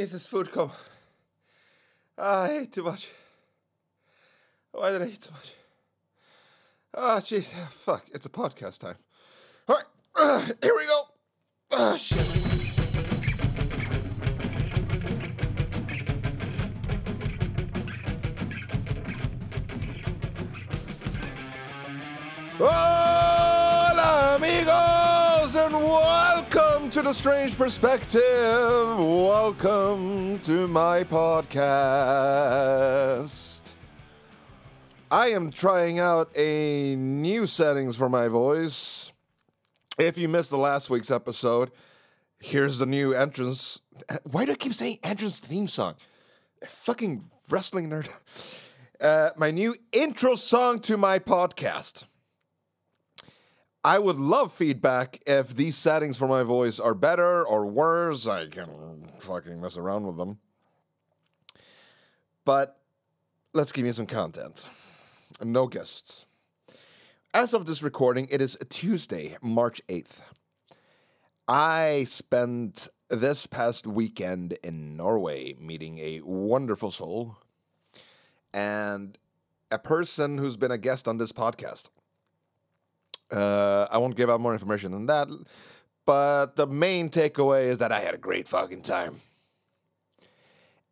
Jesus, food come. Ah, I ate too much. Why did I eat so much? Oh, jeez. Fuck, it's a podcast time. All right, uh, here we go. Ah, shit. Hola, the Strange Perspective. Welcome to my podcast. I am trying out a new settings for my voice. If you missed the last week's episode, here's the new entrance. Why do I keep saying entrance theme song? Fucking wrestling nerd. Uh, my new intro song to my podcast. I would love feedback if these settings for my voice are better or worse. I can fucking mess around with them. But let's give you some content. No guests. As of this recording, it is Tuesday, March 8th. I spent this past weekend in Norway meeting a wonderful soul and a person who's been a guest on this podcast. Uh, I won't give out more information than that, but the main takeaway is that I had a great fucking time.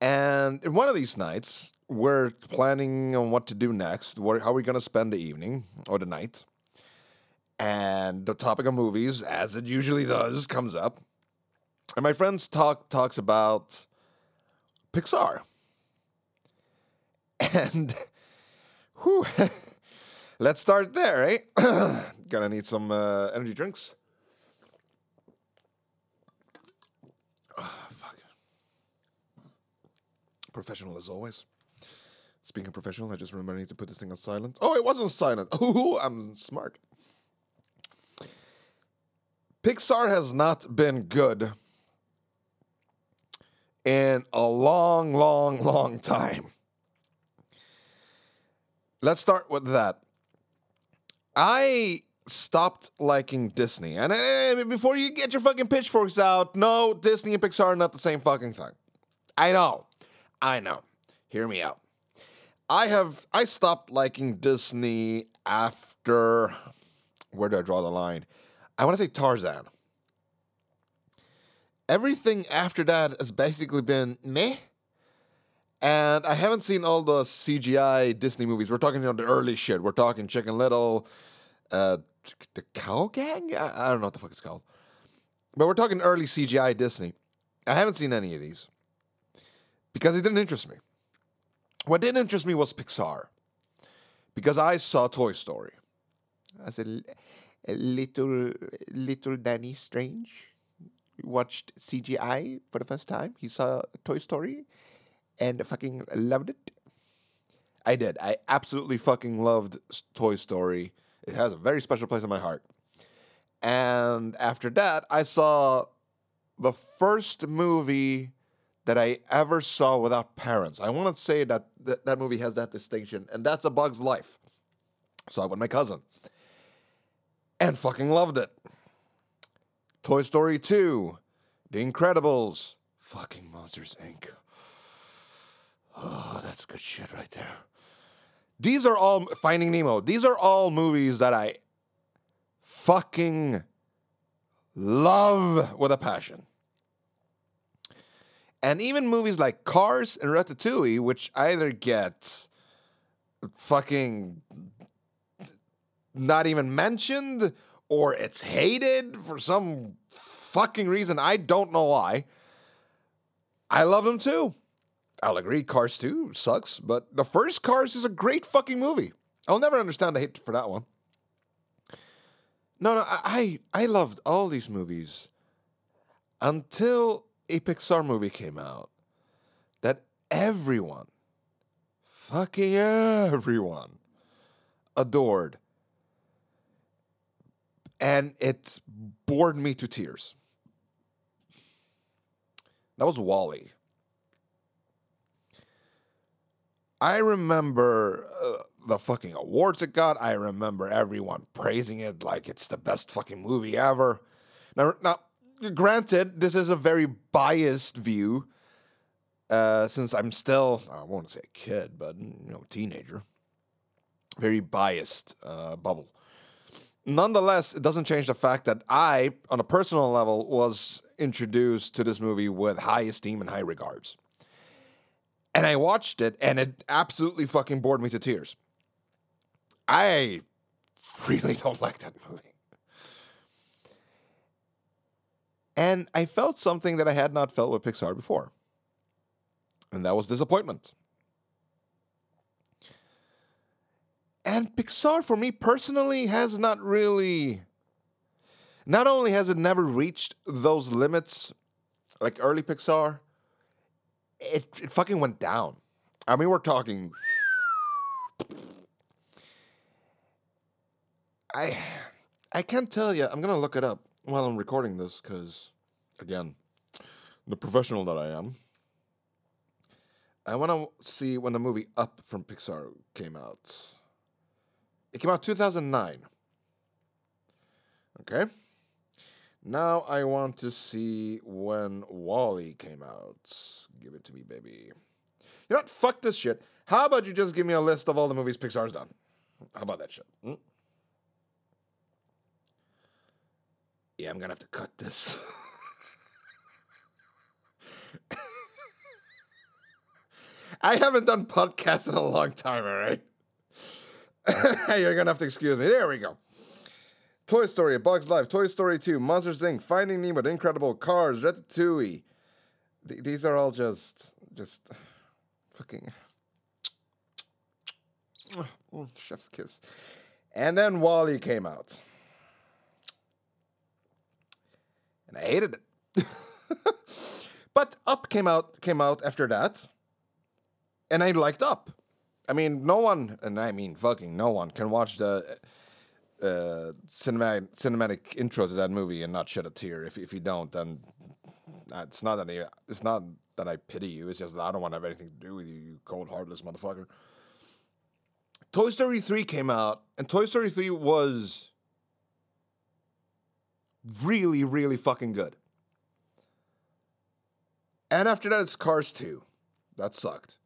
And in one of these nights, we're planning on what to do next. What, how are we going to spend the evening or the night? And the topic of movies, as it usually does, comes up. And my friends talk talks about Pixar. And whew, let's start there, eh? Gonna need some uh, energy drinks. Oh, fuck. Professional as always. Speaking of professional, I just remember I need to put this thing on silent. Oh, it wasn't silent. Ooh, I'm smart. Pixar has not been good in a long, long, long time. Let's start with that. I stopped liking Disney. And uh, before you get your fucking pitchforks out, no, Disney and Pixar are not the same fucking thing. I know. I know. Hear me out. I have I stopped liking Disney after where do I draw the line? I want to say Tarzan. Everything after that has basically been meh. And I haven't seen all the CGI Disney movies. We're talking you know, the early shit. We're talking Chicken Little, uh, the Cow Gang. I, I don't know what the fuck it's called, but we're talking early CGI Disney. I haven't seen any of these because it didn't interest me. What did interest me was Pixar because I saw Toy Story. A, a little little Danny Strange watched CGI for the first time. He saw Toy Story and fucking loved it. I did. I absolutely fucking loved Toy Story. It has a very special place in my heart. And after that, I saw the first movie that I ever saw without parents. I want to say that th- that movie has that distinction, and that's A Bug's Life. Saw it with my cousin. And fucking loved it. Toy Story 2, The Incredibles, fucking Monsters Inc. Oh, that's good shit right there. These are all Finding Nemo. These are all movies that I fucking love with a passion. And even movies like Cars and Ratatouille, which either get fucking not even mentioned or it's hated for some fucking reason. I don't know why. I love them too. I'll agree, Cars 2 sucks, but the first Cars is a great fucking movie. I'll never understand the hate for that one. No, no, I I loved all these movies until a Pixar movie came out that everyone, fucking everyone, adored. And it bored me to tears. That was WALL-E. I remember uh, the fucking awards it got. I remember everyone praising it like it's the best fucking movie ever. Now, now, granted, this is a very biased view uh, since I'm still, I won't say a kid, but you know, teenager, very biased uh, bubble. Nonetheless, it doesn't change the fact that I, on a personal level, was introduced to this movie with high esteem and high regards. And I watched it, and it absolutely fucking bored me to tears. I really don't like that movie. And I felt something that I had not felt with Pixar before. And that was disappointment. And Pixar, for me personally, has not really. Not only has it never reached those limits like early Pixar, it, it fucking went down. I mean, we're talking. I I can't tell you. I'm gonna look it up while I'm recording this because, again, the professional that I am. I want to see when the movie Up from Pixar came out. It came out 2009. Okay. Now I want to see when WALL-E came out. Give it to me, baby. You know what? Fuck this shit. How about you just give me a list of all the movies Pixar's done? How about that shit? Hmm? Yeah, I'm gonna have to cut this. I haven't done podcasts in a long time, all right? You're gonna have to excuse me. There we go. Toy Story, A Bug's Life, Toy Story 2, Monsters Inc., Finding Nemo, The Incredible Cars, Ratatouille. Th- these are all just, just fucking chef's kiss. And then WALL-E came out. And I hated it. but Up came out came out after that. And I liked Up. I mean, no one, and I mean fucking no one, can watch the uh, cinematic cinematic intro to that movie and not shed a tear. If if you don't, then uh, it's not that it's not that I pity you. It's just that I don't want to have anything to do with you, you cold heartless motherfucker. Toy Story three came out, and Toy Story three was really really fucking good. And after that, it's Cars two. That sucked.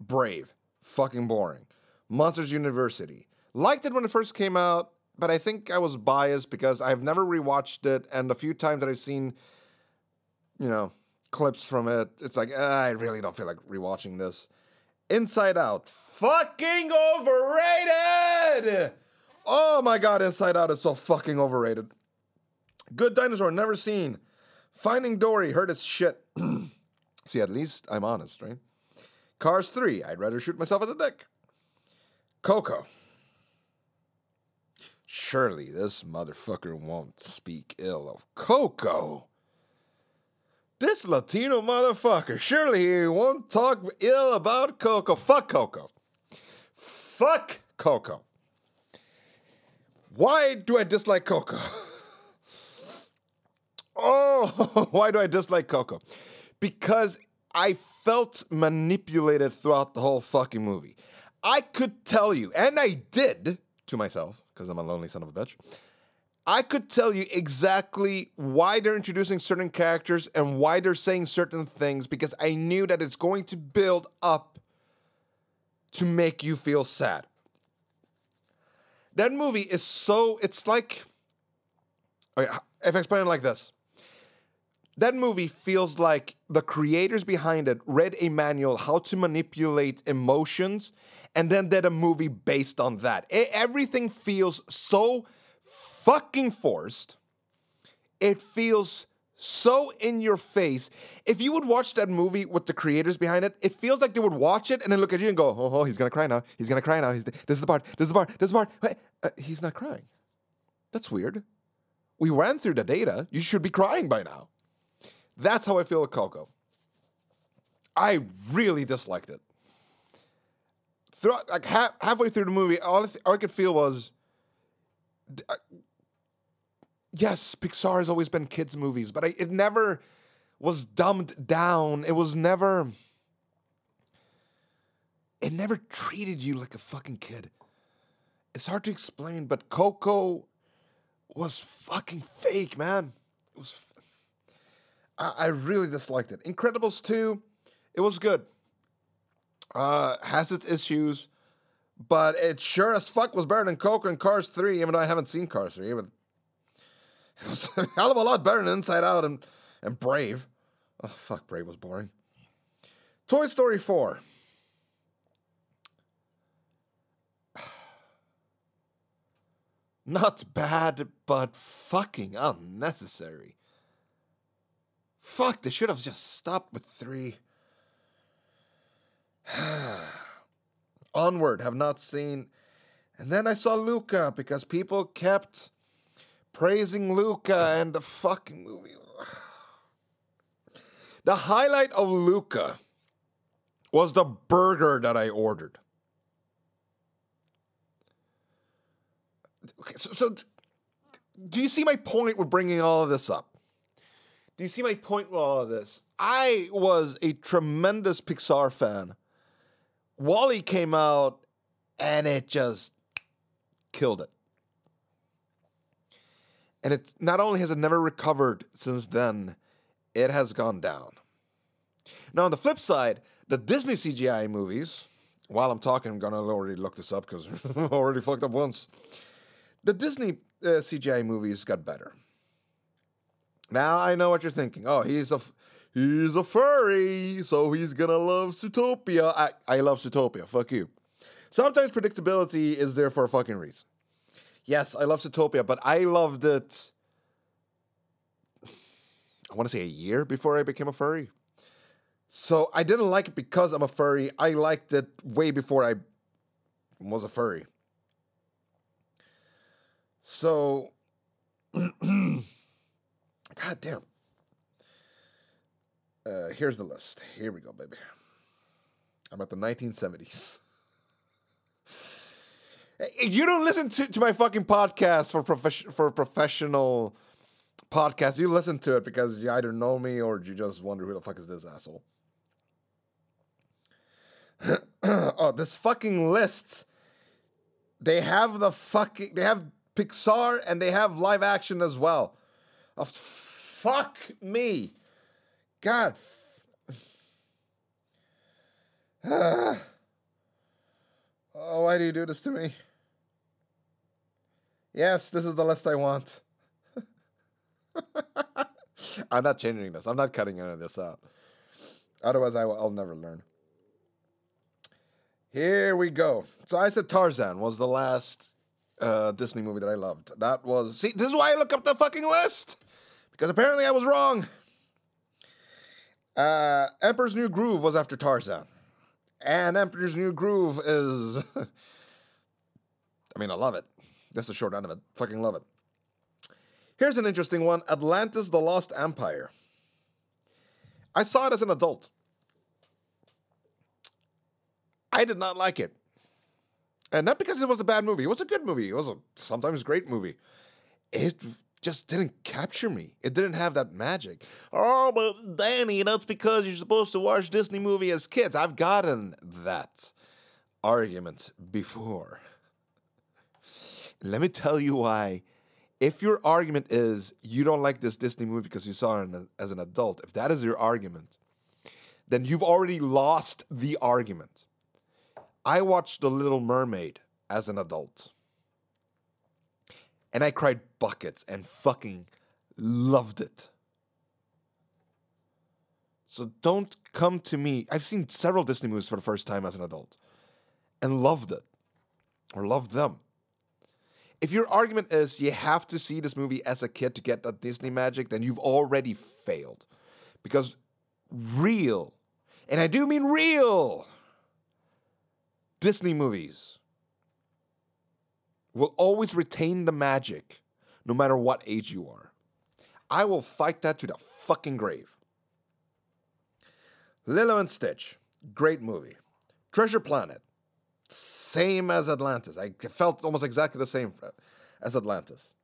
Brave, fucking boring. Monsters University. Liked it when it first came out, but I think I was biased because I've never rewatched it, and a few times that I've seen, you know, clips from it, it's like ah, I really don't feel like rewatching this. Inside Out, fucking overrated. Oh my god, Inside Out is so fucking overrated. Good Dinosaur, never seen. Finding Dory, heard it's shit. See, at least I'm honest, right? Cars 3, I'd rather shoot myself in the dick. Coco. Surely this motherfucker won't speak ill of Coco. This Latino motherfucker, surely he won't talk ill about Coco. Fuck Coco. Fuck Coco. Why do I dislike Coco? oh, why do I dislike Coco? Because I felt manipulated throughout the whole fucking movie. I could tell you, and I did to myself, because I'm a lonely son of a bitch. I could tell you exactly why they're introducing certain characters and why they're saying certain things because I knew that it's going to build up to make you feel sad. That movie is so, it's like, oh okay, if I explain it like this that movie feels like the creators behind it read a manual how to manipulate emotions and then did a movie based on that. E- everything feels so fucking forced. It feels so in your face. If you would watch that movie with the creators behind it, it feels like they would watch it and then look at you and go, "Oh, oh he's gonna cry now. He's gonna cry now. He's, this is the part. This is the part. This is the part." Wait, uh, he's not crying. That's weird. We ran through the data. You should be crying by now. That's how I feel with Coco. I really disliked it. Throughout, like half, halfway through the movie, all I, th- all I could feel was, uh, yes, Pixar has always been kids' movies, but I, it never was dumbed down. It was never. It never treated you like a fucking kid. It's hard to explain, but Coco was fucking fake, man. It was I, I really disliked it. Incredibles 2, It was good. Uh, has its issues, but it sure as fuck was better than Coco and Cars 3, even though I haven't seen Cars 3. But it was a hell of a lot better than Inside Out and, and Brave. Oh, fuck, Brave was boring. Toy Story 4. Not bad, but fucking unnecessary. Fuck, they should have just stopped with three. Onward, have not seen. And then I saw Luca because people kept praising Luca and the fucking movie. The highlight of Luca was the burger that I ordered. Okay, so, so do you see my point with bringing all of this up? Do you see my point with all of this? I was a tremendous Pixar fan. WALL-E came out and it just killed it. And it not only has it never recovered since then, it has gone down. Now, on the flip side, the Disney CGI movies, while I'm talking, I'm to already look this up because I already fucked up once. The Disney uh, CGI movies got better. Now I know what you're thinking. Oh, he's a he's a furry, so he's gonna love Zootopia. I, I love Zootopia. Fuck you. Sometimes predictability is there for a fucking reason. Yes, I love Zootopia, but I loved it. I want to say a year before I became a furry. So I didn't like it because I'm a furry. I liked it way before I was a furry. So, God damn. Uh, here's the list. Here we go, baby. I'm at the 1970s. You don't listen to, to my fucking podcast for profession for professional podcast. You listen to it because you either know me or you just wonder who the fuck is this asshole. oh, this fucking list. They have the fucking they have Pixar and they have live action as well. Oh, fuck me. God. oh, why do you do this to me? Yes, this is the list I want. I'm not changing this. I'm not cutting any of this out. Otherwise, I will, I'll never learn. Here we go. So I said Tarzan was the last uh, Disney movie that I loved. That was see. This is why I look up the fucking list because apparently I was wrong. Uh, Emperor's New Groove was after Tarzan, and Emperor's New Groove is. I mean, I love it. That's the short end of it. Fucking love it. Here's an interesting one Atlantis the Lost Empire. I saw it as an adult. I did not like it. And not because it was a bad movie. It was a good movie. It was a sometimes great movie. It just didn't capture me. It didn't have that magic. Oh, but Danny, that's because you're supposed to watch Disney movie as kids. I've gotten that argument before. Let me tell you why. If your argument is you don't like this Disney movie because you saw it as an adult, if that is your argument, then you've already lost the argument. I watched The Little Mermaid as an adult. And I cried buckets and fucking loved it. So don't come to me. I've seen several Disney movies for the first time as an adult and loved it or loved them. If your argument is you have to see this movie as a kid to get that Disney magic, then you've already failed. Because real, and I do mean real, Disney movies will always retain the magic no matter what age you are. I will fight that to the fucking grave. Lilo and Stitch, great movie. Treasure Planet, same as Atlantis. I felt almost exactly the same uh, as Atlantis.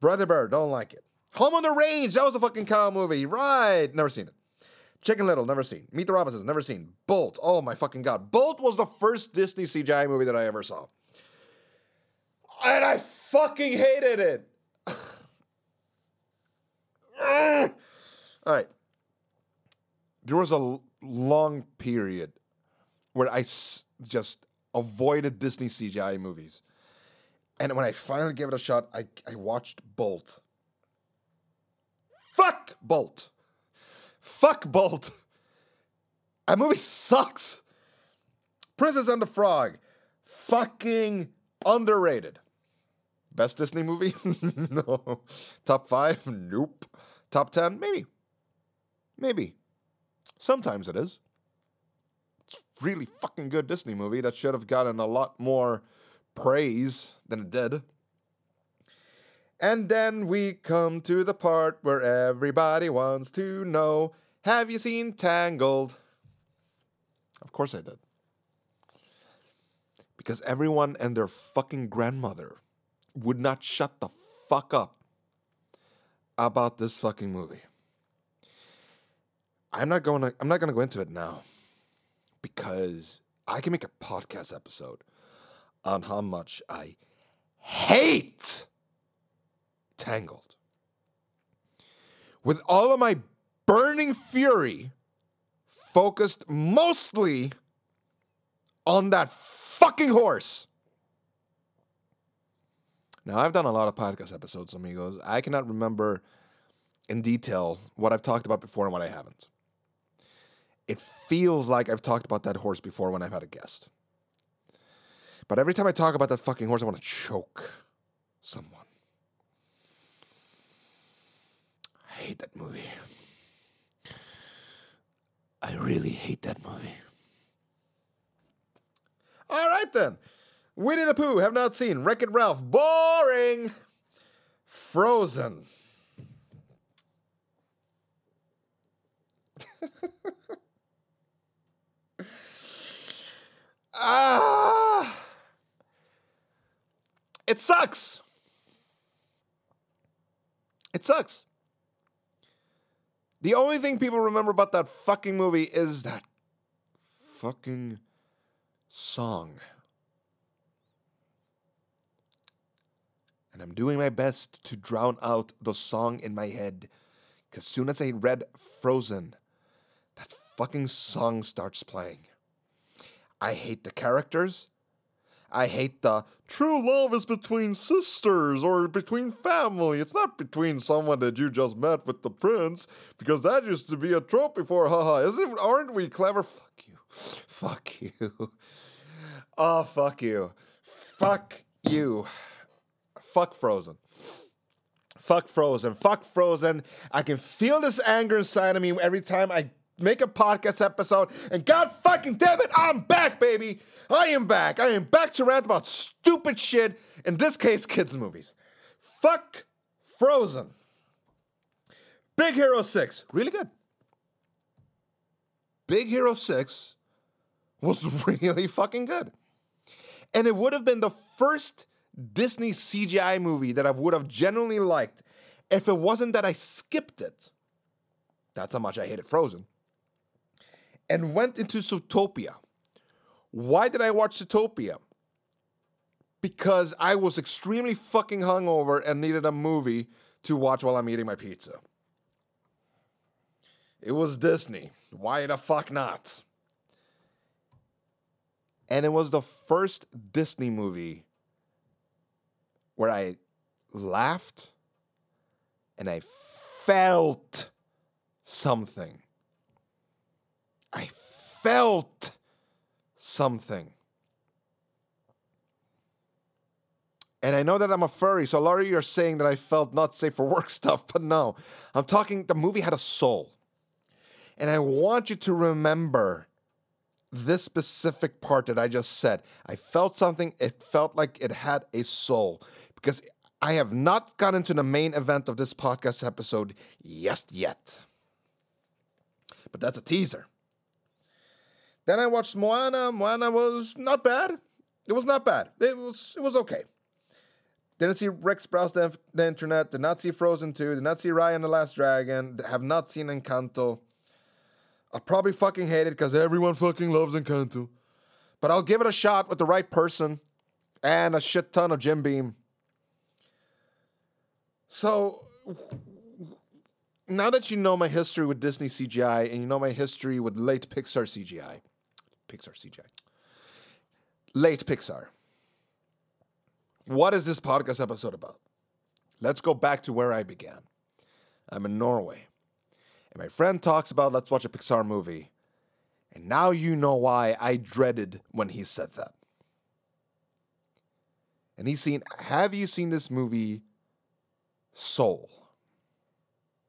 Brother Bear, don't like it. Home on the Range, that was a fucking cow movie. Right, never seen it. Chicken Little, never seen. Meet the Robinsons, never seen. Bolt, oh my fucking god. Bolt was the first Disney CGI movie that I ever saw. And I fucking hated it. All right. there was a long period where I s- just avoided Disney CGI movies. And when I finally gave it a shot, I, I watched Bolt. Fuck Bolt. Fuck Bolt. That movie sucks. Princess and the Frog. Fucking underrated. Best Disney movie? no. Top five? Nope. Top 10? Maybe. Maybe. Sometimes it is. It's really fucking good Disney movie that should have gotten a lot more praise than it did. And then we come to the part where everybody wants to know Have you seen Tangled? Of course I did. Because everyone and their fucking grandmother would not shut the fuck up about this fucking movie. I'm not going to I'm not going to go into it now because I can make a podcast episode on how much I hate Tangled. With all of my burning fury focused mostly on that fucking horse. Now, I've done a lot of podcast episodes, amigos. I cannot remember in detail what I've talked about before and what I haven't. It feels like I've talked about that horse before when I've had a guest. But every time I talk about that fucking horse, I want to choke someone. I hate that movie. I really hate that movie. All right then. Winnie the Pooh, have not seen. Wreck It Ralph, boring. Frozen. ah. It sucks. It sucks. The only thing people remember about that fucking movie is that fucking song. And I'm doing my best to drown out the song in my head. Because soon as I read Frozen, that fucking song starts playing. I hate the characters. I hate the true love is between sisters or between family. It's not between someone that you just met with the prince, because that used to be a trope before. Haha, isn't aren't we clever? Fuck you. Fuck you. Oh, fuck you. Fuck you. Fuck Frozen. Fuck Frozen. Fuck Frozen. I can feel this anger inside of me every time I make a podcast episode. And God fucking damn it, I'm back, baby. I am back. I am back to rant about stupid shit. In this case, kids' movies. Fuck Frozen. Big Hero 6. Really good. Big Hero 6 was really fucking good. And it would have been the first Disney CGI movie that I would have genuinely liked if it wasn't that I skipped it. That's how much I hated Frozen. And went into Zootopia. Why did I watch Zootopia? Because I was extremely fucking hungover and needed a movie to watch while I'm eating my pizza. It was Disney. Why the fuck not? And it was the first Disney movie where I laughed and I felt something. I felt something. And I know that I'm a furry, so a lot of you are saying that I felt not safe for work stuff, but no. I'm talking, the movie had a soul. And I want you to remember this specific part that I just said. I felt something, it felt like it had a soul. Because I have not gotten to the main event of this podcast episode yes yet. But that's a teaser. Then I watched Moana. Moana was not bad. It was not bad. It was it was okay. Didn't see Rex browse the, the internet. Did not see Frozen 2. Did not see Raya and the Last Dragon. Have not seen Encanto. I'll probably fucking hate it because everyone fucking loves Encanto. But I'll give it a shot with the right person and a shit ton of Jim Beam. So, now that you know my history with Disney CGI and you know my history with late Pixar CGI, Pixar CGI, late Pixar, what is this podcast episode about? Let's go back to where I began. I'm in Norway. And my friend talks about let's watch a Pixar movie. And now you know why I dreaded when he said that. And he's seen, have you seen this movie, Soul?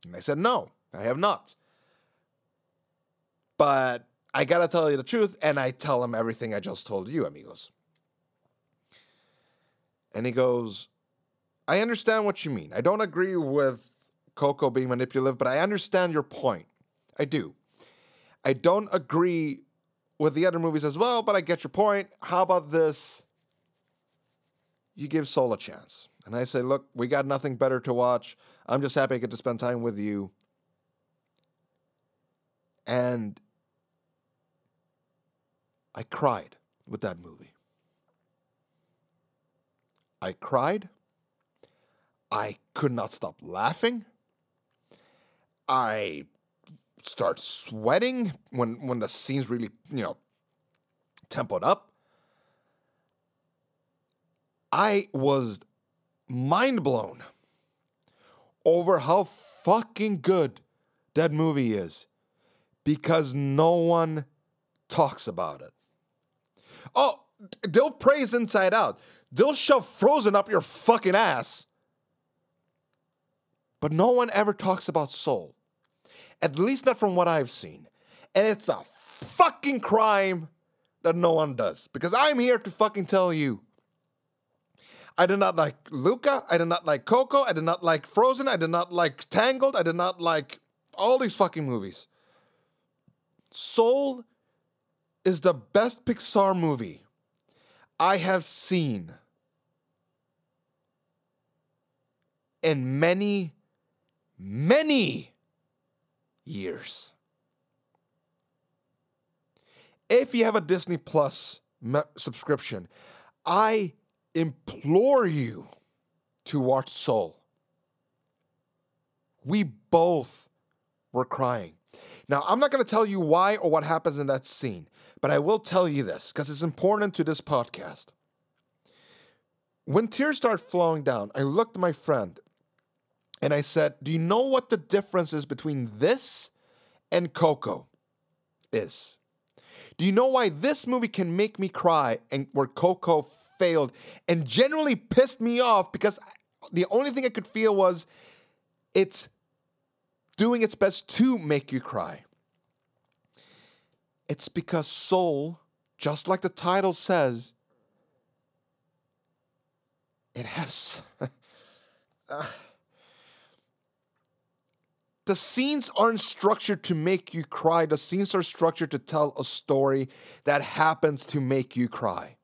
And I said, no, I have not. But I gotta tell you the truth, and I tell him everything I just told you, amigos. And he goes, I understand what you mean. I don't agree with Coco being manipulative, but I understand your point. I do. I don't agree with the other movies as well, but I get your point. How about this? You give Soul a chance. And I say, look, we got nothing better to watch. I'm just happy I get to spend time with you. And I cried with that movie. I cried. I could not stop laughing. I start sweating when when the scene's really, you know, tempoed up. I was mind blown over how fucking good that movie is because no one talks about it. Oh, they'll praise Inside Out. They'll shove Frozen up your fucking ass. But no one ever talks about Soul. At least not from what I've seen. And it's a fucking crime that no one does. Because I'm here to fucking tell you. I did not like Luca. I did not like Coco. I did not like Frozen. I did not like Tangled. I did not like all these fucking movies. Soul is the best Pixar movie I have seen in many, many years. If you have a Disney Plus subscription, I implore you to watch Soul. We both were crying. Now, I'm not going to tell you why or what happens in that scene, but I will tell you this because it's important to this podcast. When tears start flowing down, I looked at my friend and I said, Do you know what the difference is between this and Coco is? Do you know why this movie can make me cry and where Coco failed and generally pissed me off because the only thing I could feel was it's doing its best to make you cry. It's because soul, just like the title says, it has. uh, the scenes aren't structured to make you cry. The scenes are structured to tell a story that happens to make you cry.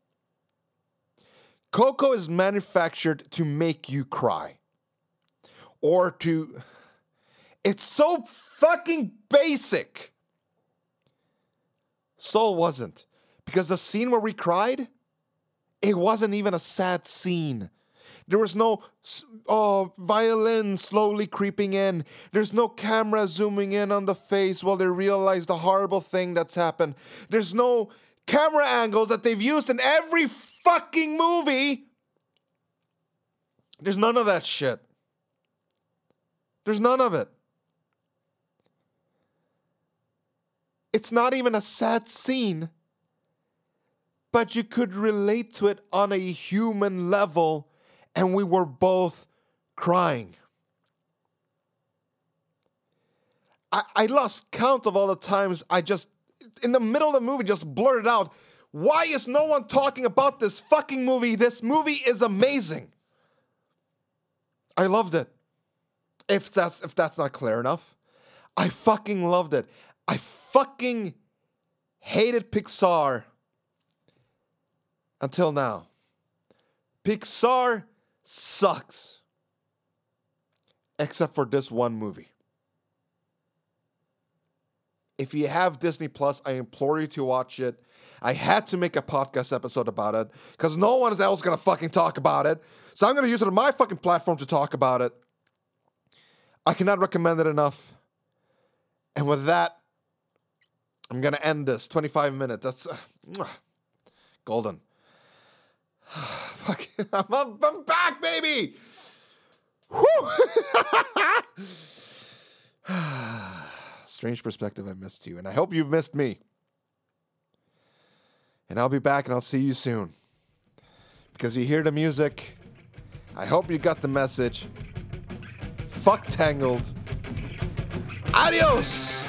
Coco is manufactured to make you cry or to it's so fucking basic. Soul wasn't. Because the scene where we cried, it wasn't even a sad scene. There was no oh, violin slowly creeping in. There's no camera zooming in on the face while they realize the horrible thing that's happened. There's no camera angles that they've used in every fucking movie. There's none of that shit. There's none of it. It's not even a sad scene, but you could relate to it on a human level, and we were both crying. I, I lost count of all the times I just, in the middle of the movie, just blurted out, Why is no one talking about this fucking movie? This movie is amazing. I loved it. If that's if that's not clear enough, I fucking loved it. I fucking hated Pixar until now. Pixar sucks. Except for this one movie. If you have Disney Plus, I implore you to watch it. I had to make a podcast episode about it because no one else is gonna fucking talk about it. So I'm gonna use it on my fucking platform to talk about it. I cannot recommend it enough. And with that, I'm gonna end this 25 minutes. That's uh, golden. Fuck, I'm, I'm back, baby. Strange perspective. I missed you, and I hope you've missed me. And I'll be back, and I'll see you soon. Because you hear the music. I hope you got the message. Fuck Tangled. Adios!